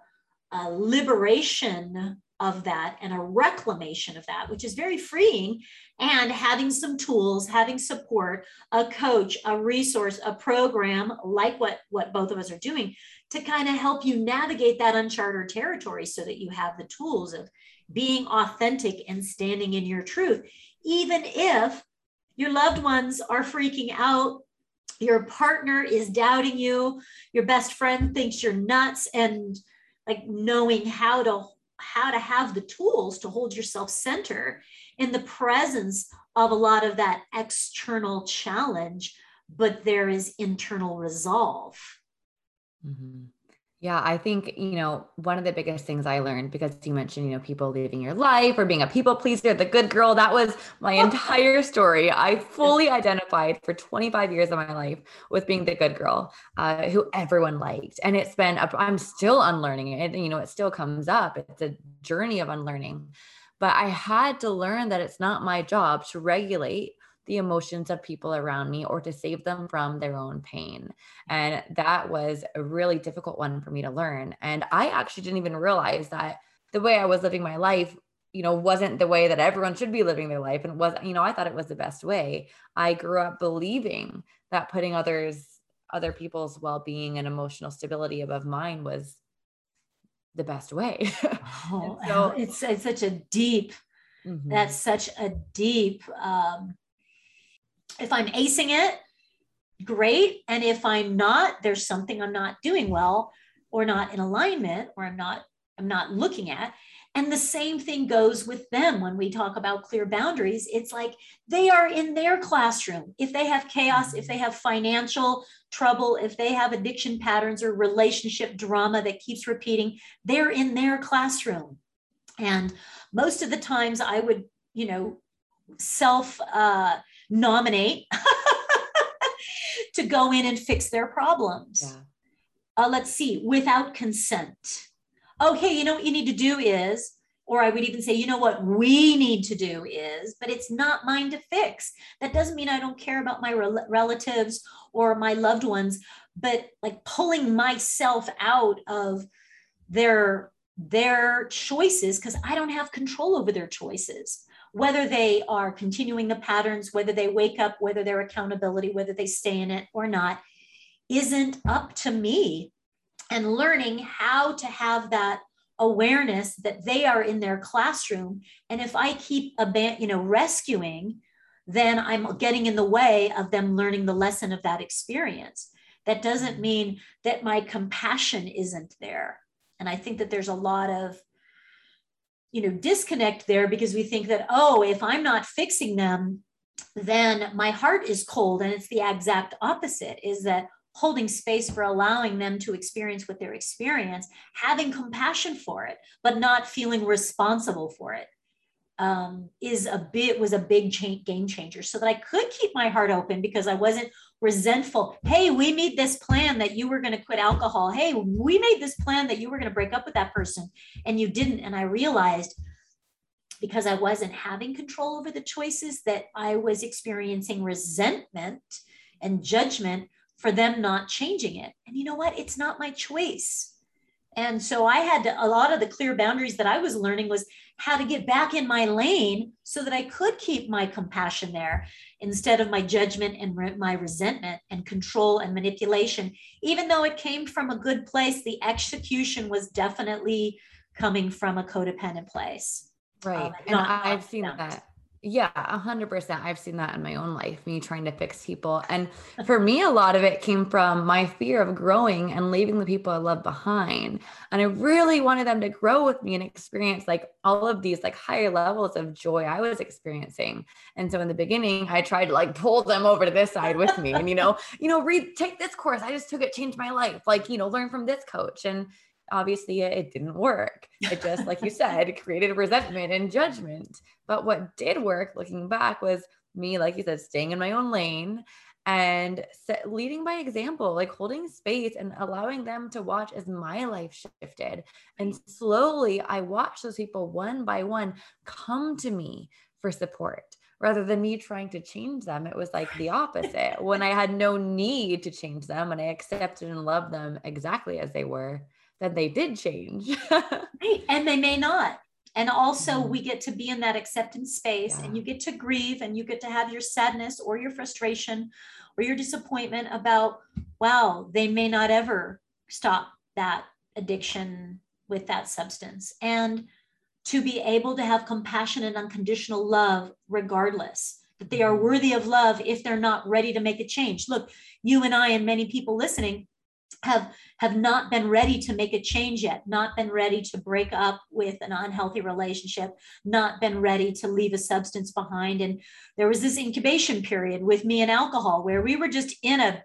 a liberation of that and a reclamation of that, which is very freeing. And having some tools, having support, a coach, a resource, a program like what, what both of us are doing to kind of help you navigate that uncharted territory so that you have the tools of being authentic and standing in your truth, even if your loved ones are freaking out. Your partner is doubting you. Your best friend thinks you're nuts. And like knowing how to how to have the tools to hold yourself center in the presence of a lot of that external challenge, but there is internal resolve. Mm-hmm. Yeah, I think, you know, one of the biggest things I learned because you mentioned, you know, people leaving your life or being a people pleaser, the good girl, that was my entire story. I fully identified for 25 years of my life with being the good girl uh, who everyone liked. And it's been, i am still unlearning it. You know, it still comes up. It's a journey of unlearning. But I had to learn that it's not my job to regulate the emotions of people around me or to save them from their own pain. And that was a really difficult one for me to learn. And I actually didn't even realize that the way I was living my life, you know, wasn't the way that everyone should be living their life. And was, you know, I thought it was the best way. I grew up believing that putting others, other people's well being and emotional stability above mine was the best way. (laughs) oh, so it's, it's such a deep, mm-hmm. that's such a deep um, if I'm acing it, great. And if I'm not, there's something I'm not doing well or not in alignment or I'm not I'm not looking at. And the same thing goes with them when we talk about clear boundaries. It's like they are in their classroom. If they have chaos, if they have financial trouble, if they have addiction patterns or relationship drama that keeps repeating, they're in their classroom. And most of the times I would, you know, self uh, nominate (laughs) to go in and fix their problems. Yeah. Uh, let's see, without consent. Okay, you know what you need to do is, or I would even say, you know what we need to do is, but it's not mine to fix. That doesn't mean I don't care about my rel- relatives or my loved ones, but like pulling myself out of their their choices because I don't have control over their choices whether they are continuing the patterns, whether they wake up, whether their accountability, whether they stay in it or not, isn't up to me. And learning how to have that awareness that they are in their classroom. And if I keep, a you know, rescuing, then I'm getting in the way of them learning the lesson of that experience. That doesn't mean that my compassion isn't there. And I think that there's a lot of you know disconnect there because we think that oh if i'm not fixing them then my heart is cold. And it's the exact opposite is that holding space for allowing them to experience what they're experience having compassion for it but not feeling responsible for it um, is a bit was a big change, game changer. So that i could keep my heart open because i wasn't resentful. Hey we made this plan that you were going to quit alcohol. Hey we made this plan that you were going to break up with that person and you didn't. And i realized because i wasn't having control over the choices that i was experiencing resentment and judgment for them not changing it. And you know what? It's not my choice and so I had to, a lot of the clear boundaries that I was learning was how to get back in my lane so that I could keep my compassion there instead of my judgment and re- my resentment and control and manipulation. Even though it came from a good place, the execution was definitely coming from a codependent place. Right. Um, and I've seen that yeah, a hundred percent. I've seen that in my own life, me trying to fix people. And (laughs) for me, a lot of it came from my fear of growing and leaving the people I love behind. And I really wanted them to grow with me and experience like all of these like higher levels of joy I was experiencing. And so in the beginning, I tried to like pull them over to this side with me and, you know, (laughs) you know, read, take this course. I just took it, changed my life. Like, you know, learn from this coach. And obviously it didn't work. It just, like you (laughs) said, created resentment and judgment. But what did work looking back was me, like you said, staying in my own lane and set, leading by example, like holding space and allowing them to watch as my life shifted. And slowly I watched those people one by one come to me for support rather than me trying to change them. It was like the opposite when I had no need to change them and I accepted and loved them exactly as they were then they did change. (laughs) right. And they may not. And also, mm-hmm. we get to be in that acceptance space yeah. and you get to grieve and you get to have your sadness or your frustration or your disappointment about, wow, they may not ever stop that addiction with that substance. And to be able to have compassion and unconditional love regardless that they are mm-hmm. worthy of love if they're not ready to make a change. Look, you and I, and many people listening, have have not been ready to make a change yet not been ready to break up with an unhealthy relationship not been ready to leave a substance behind. And there was this incubation period with me and alcohol where we were just in a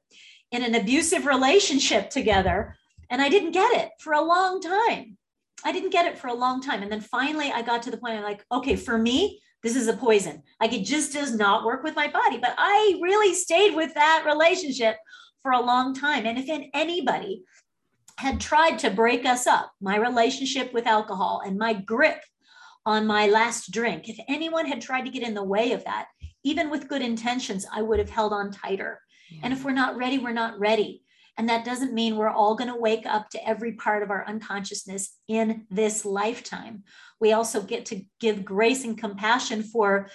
in an abusive relationship together and i didn't get it for a long time. I didn't get it for a long time. And then finally i got to the point i'm like okay for me this is a poison. Like it just does not work with my body but i really stayed with that relationship for a long time. And if anybody had tried to break us up, my relationship with alcohol and my grip on my last drink. If anyone had tried to get in the way of that, even with good intentions, I would have held on tighter. Yeah. And if we're not ready, we're not ready. And that doesn't mean we're all going to wake up to every part of our unconsciousness in this lifetime. We also get to give grace and compassion for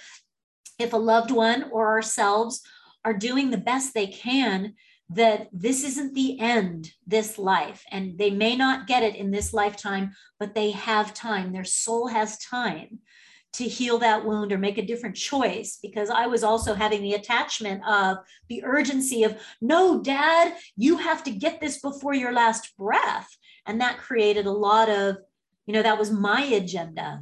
if a loved one or ourselves are doing the best they can that this isn't the end this life. And they may not get it in this lifetime but they have time. Their soul has time to heal that wound or make a different choice. Because i was also having the attachment of the urgency of no dad you have to get this before your last breath. And that created a lot of you know that was my agenda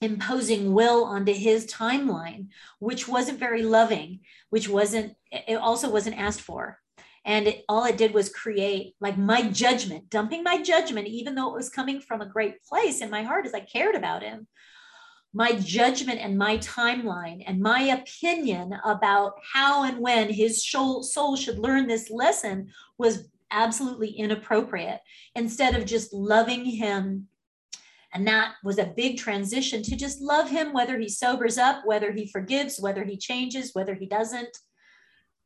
imposing will onto his timeline which wasn't very loving which wasn't it also wasn't asked for and it, all it did was create like my judgment dumping my judgment even though it was coming from a great place in my heart as i cared about him my judgment and my timeline and my opinion about how and when his soul, soul should learn this lesson was absolutely inappropriate. Instead of just loving him and that was a big transition to just love him whether he sobers up whether he forgives whether he changes whether he doesn't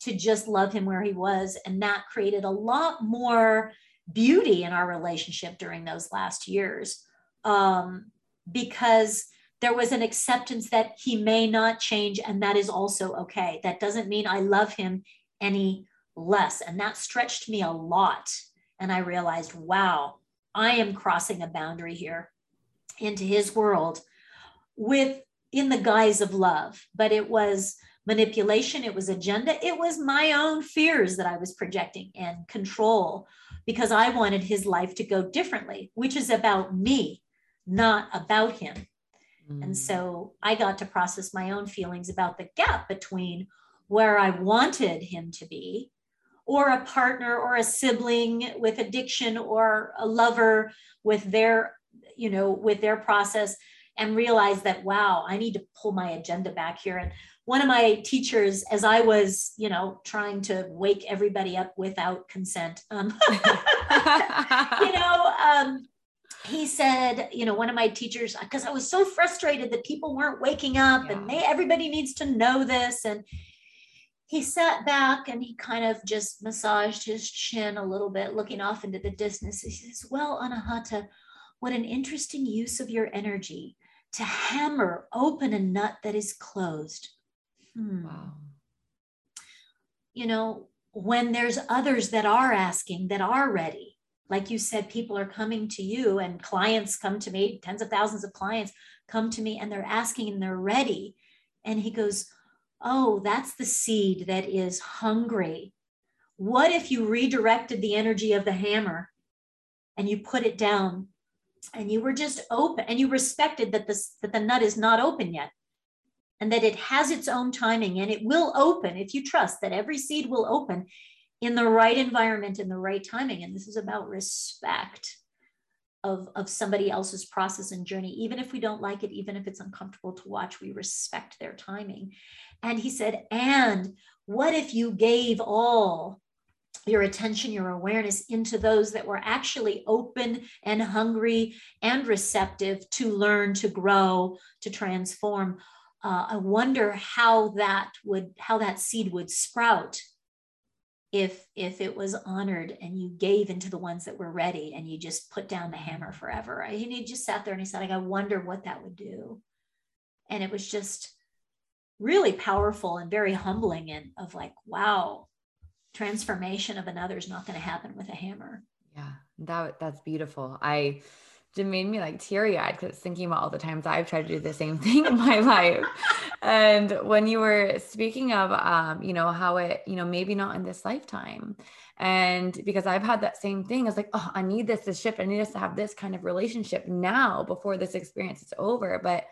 to just love him where he was. And that created a lot more beauty in our relationship during those last years um, because there was an acceptance that he may not change, and that is also okay. That doesn't mean I love him any less. And that stretched me a lot. And I realized, wow, I am crossing a boundary here into his world with in the guise of love. But it was manipulation, it was agenda, it was my own fears that I was projecting and control because I wanted his life to go differently, which is about me, not about him. Mm. And so I got to process my own feelings about the gap between where I wanted him to be, or a partner or a sibling with addiction or a lover with their you know with their process and realize that wow i need to pull my agenda back here and one of my teachers as i was you know trying to wake everybody up without consent um, (laughs) you know um, he said you know one of my teachers because i was so frustrated that people weren't waking up yeah. and they, everybody needs to know this. And he sat back and he kind of just massaged his chin a little bit looking off into the distance. He says well anahata what an interesting use of your energy to hammer open a nut that is closed Hmm. Wow. You know, when there's others that are asking, that are ready, like you said, people are coming to you and clients come to me, tens of thousands of clients come to me and they're asking and they're ready. And he goes, Oh, that's the seed that is hungry. What if you redirected the energy of the hammer and you put it down and you were just open and you respected that this that the nut is not open yet and that it has its own timing and it will open if you trust that every seed will open in the right environment in the right timing. And this is about respect of, of somebody else's process and journey even if we don't like it even if it's uncomfortable to watch we respect their timing. And he said and what if you gave all your attention, your awareness into those that were actually open and hungry and receptive to learn, to grow, to transform uh, I wonder how that would how that seed would sprout if if it was honored and you gave into the ones that were ready and you just put down the hammer forever. And he just sat there and he said, like, I wonder what that would do. And it was just really powerful and very humbling and of like, wow, transformation of another is not going to happen with a hammer. Yeah, that that's beautiful. I it made me like teary eyed because thinking about all the times I've tried to do the same (laughs) thing in my life. And when you were speaking of, um, you know, how it, you know, maybe not in this lifetime. And because I've had that same thing, it's like, oh, I need this to shift. I need us to have this kind of relationship now before this experience is over. But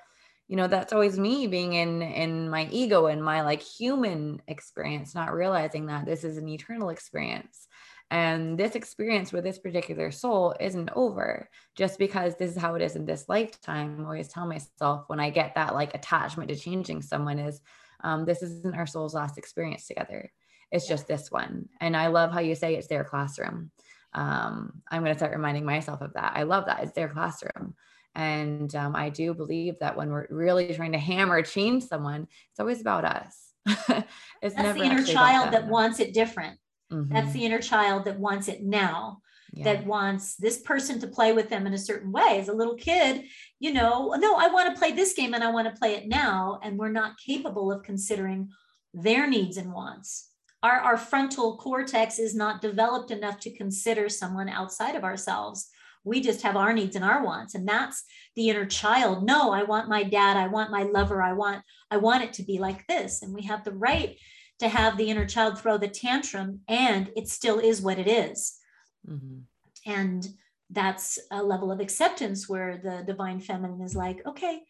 you know that's always me being in in my ego and my like human experience not realizing that this is an eternal experience and this experience with this particular soul isn't over just because this is how it is in this lifetime. I always tell myself when I get that like attachment to changing someone is um, this isn't our soul's last experience together. It's just this one. And I love how you say it's their classroom. Um, I'm going to start reminding myself of that. I love that. It's their classroom. And um, I do believe that when we're really trying to hammer change someone, it's always about us. (laughs) it's That's never the inner child that wants it different. Mm-hmm. That's the inner child that wants it now. Yeah. That wants this person to play with them in a certain way. As a little kid, you know, no, I want to play this game and I want to play it now. And we're not capable of considering their needs and wants. Our, our frontal cortex is not developed enough to consider someone outside of ourselves we just have our needs and our wants and that's the inner child no i want my dad i want my lover i want i want it to be like this and we have the right to have the inner child throw the tantrum and it still is what it is. Mm-hmm. and that's a level of acceptance where the divine feminine is like okay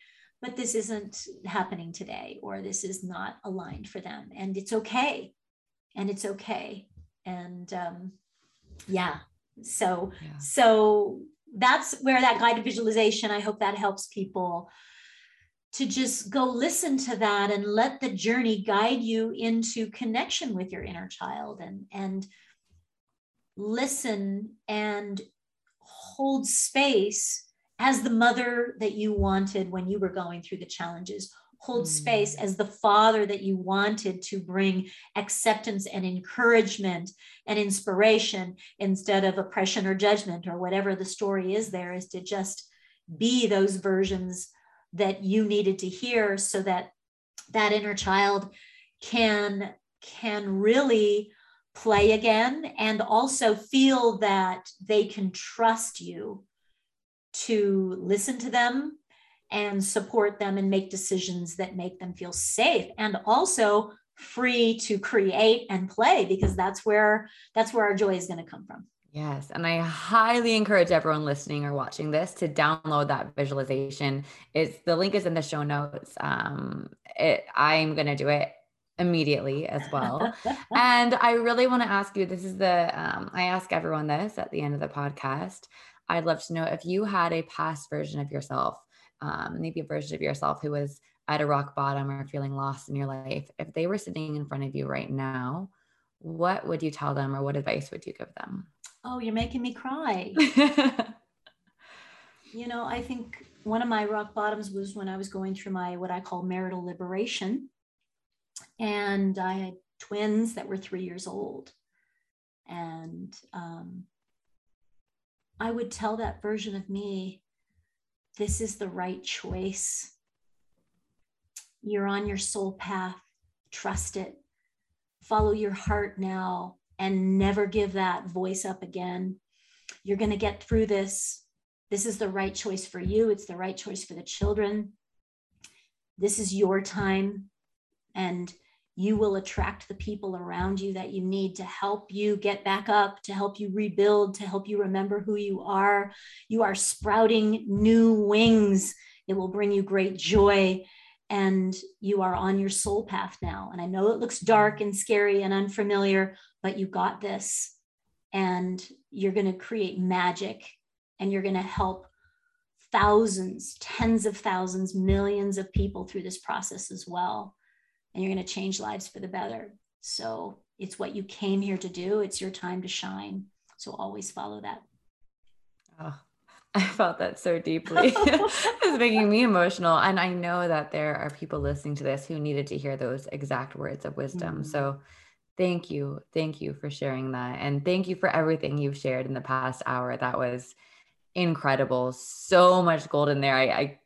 but this isn't happening today or this is not aligned for them and it's okay and it's okay and um, yeah so yeah. so that's where that guided visualization i hope that helps people to just go listen to that and let the journey guide you into connection with your inner child and and listen and hold space as the mother that you wanted when you were going through the challenges hold mm. space as the father that you wanted to bring acceptance and encouragement and inspiration instead of oppression or judgment or whatever the story is there is to just be those versions that you needed to hear so that that inner child can can really play again and also feel that they can trust you to listen to them and support them and make decisions that make them feel safe and also free to create and play because that's where that's where our joy is going to come from Yes. And I highly encourage everyone listening or watching this to download that visualization. It's the link is in the show notes. Um, it, I'm going to do it immediately as well. (laughs) and I really want to ask you this is the, um, I ask everyone this at the end of the podcast. I'd love to know if you had a past version of yourself, um, maybe a version of yourself who was at a rock bottom or feeling lost in your life, if they were sitting in front of you right now, what would you tell them or what advice would you give them? Oh, you're making me cry. (laughs) you know, I think one of my rock bottoms was when I was going through my what I call marital liberation. And I had twins that were three years old. And um, I would tell that version of me, this is the right choice. You're on your soul path. Trust it. Follow your heart now and never give that voice up again. You're going to get through this. This is the right choice for you. It's the right choice for the children. This is your time. And you will attract the people around you that you need to help you get back up, to help you rebuild, to help you remember who you are. You are sprouting new wings. It will bring you great joy and you are on your soul path now. And I know it looks dark and scary and unfamiliar, but you got this. And you're going to create magic and you're going to help thousands, tens of thousands, millions of people through this process as well. And you're going to change lives for the better. So it's what you came here to do. It's your time to shine. So always follow that. Oh, (laughs) I felt that so deeply. (laughs) it's making me emotional. And I know that there are people listening to this who needed to hear those exact words of wisdom. Mm-hmm. So thank you. Thank you for sharing that. And thank you for everything you've shared in the past hour. That was incredible. So much gold in there. I, I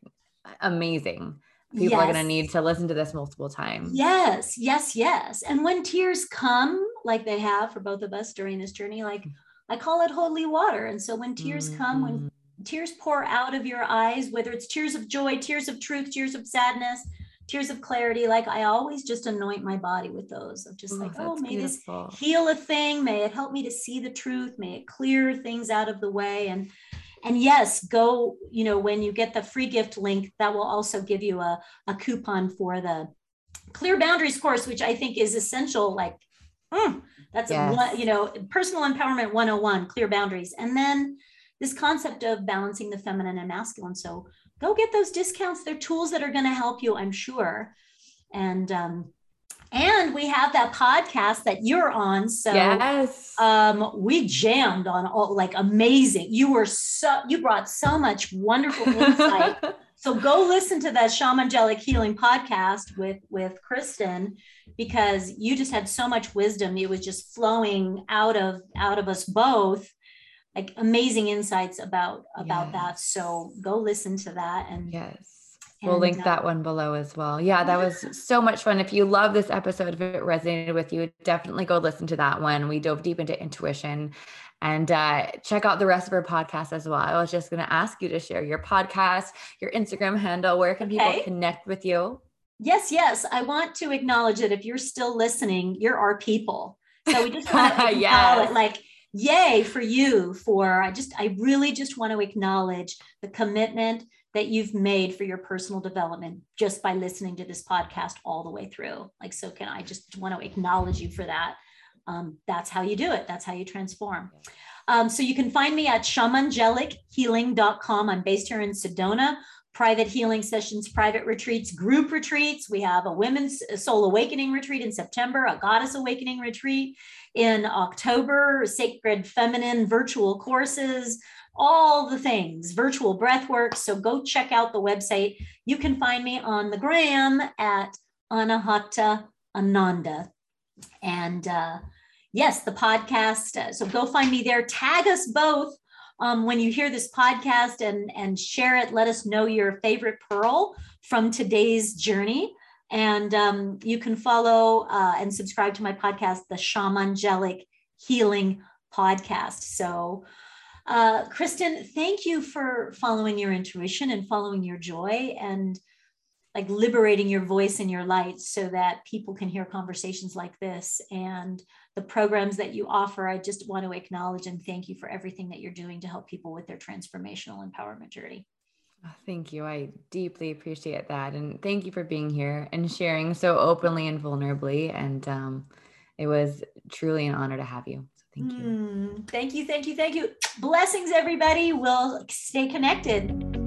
amazing. People yes. are going to need to listen to this multiple times. Yes, yes, yes. And when tears come, like they have for both of us during this journey, like I call it holy water. And so when tears mm-hmm. come, when mm-hmm tears pour out of your eyes, whether it's tears of joy, tears of truth, tears of sadness, tears of clarity. Like I always just anoint my body with those of just Ooh, like, oh, may beautiful. this heal a thing. May it help me to see the truth. May it clear things out of the way. And and yes, go, you know, when you get the free gift link, that will also give you a, a coupon for the clear boundaries course, which I think is essential. Like, mm, that's yes. one, you know, personal empowerment 101, clear boundaries. And then this concept of balancing the feminine and masculine. So go get those discounts. They're tools that are going to help you, I'm sure. And um, and we have that podcast that you're on. So yes, um, we jammed on all like amazing. You were so you brought so much wonderful insight. (laughs) so go listen to that shamangelic healing podcast with with Kristen because you just had so much wisdom. It was just flowing out of out of us both like amazing insights about about yes. that so go listen to that and yes We'll link uh, that one below as well. Yeah, that was (laughs) so much fun. If you love this episode, if it resonated with you, definitely go listen to that one. We dove deep into intuition and uh, check out the rest of our podcast as well. I was just going to ask you to share your podcast, your Instagram handle. Where can okay. people connect with you? Yes, yes. I want to acknowledge that if you're still listening, you're our people. So we just want (laughs) to yes. like, yay for you for, I just, I really just want to acknowledge the commitment that you've made for your personal development just by listening to this podcast all the way through. Like, so can I just want to acknowledge you for that? Um, that's how you do it. That's how you transform. Um, so you can find me at shamangelichealing.com. I'm based here in Sedona. Private healing sessions, private retreats, group retreats. We have a women's soul awakening retreat in September, a goddess awakening retreat in October, sacred feminine virtual courses, all the things, virtual breath work. So go check out the website. You can find me on the gram at Anahata Ananda. And uh, yes, the podcast. Uh, so go find me there. Tag us both um, when you hear this podcast and, and share it. Let us know your favorite pearl from today's journey. And um, you can follow uh, and subscribe to my podcast, the Shamangelic Healing Podcast. So, uh, Kristen, thank you for following your intuition and following your joy and like liberating your voice and your light so that people can hear conversations like this and the programs that you offer. I just want to acknowledge and thank you for everything that you're doing to help people with their transformational empowerment journey. Oh, thank you. I deeply appreciate that. And thank you for being here and sharing so openly and vulnerably. And um, it was truly an honor to have you. Thank you. Mm, thank you. Thank you. Thank you. Blessings, everybody. We'll stay connected.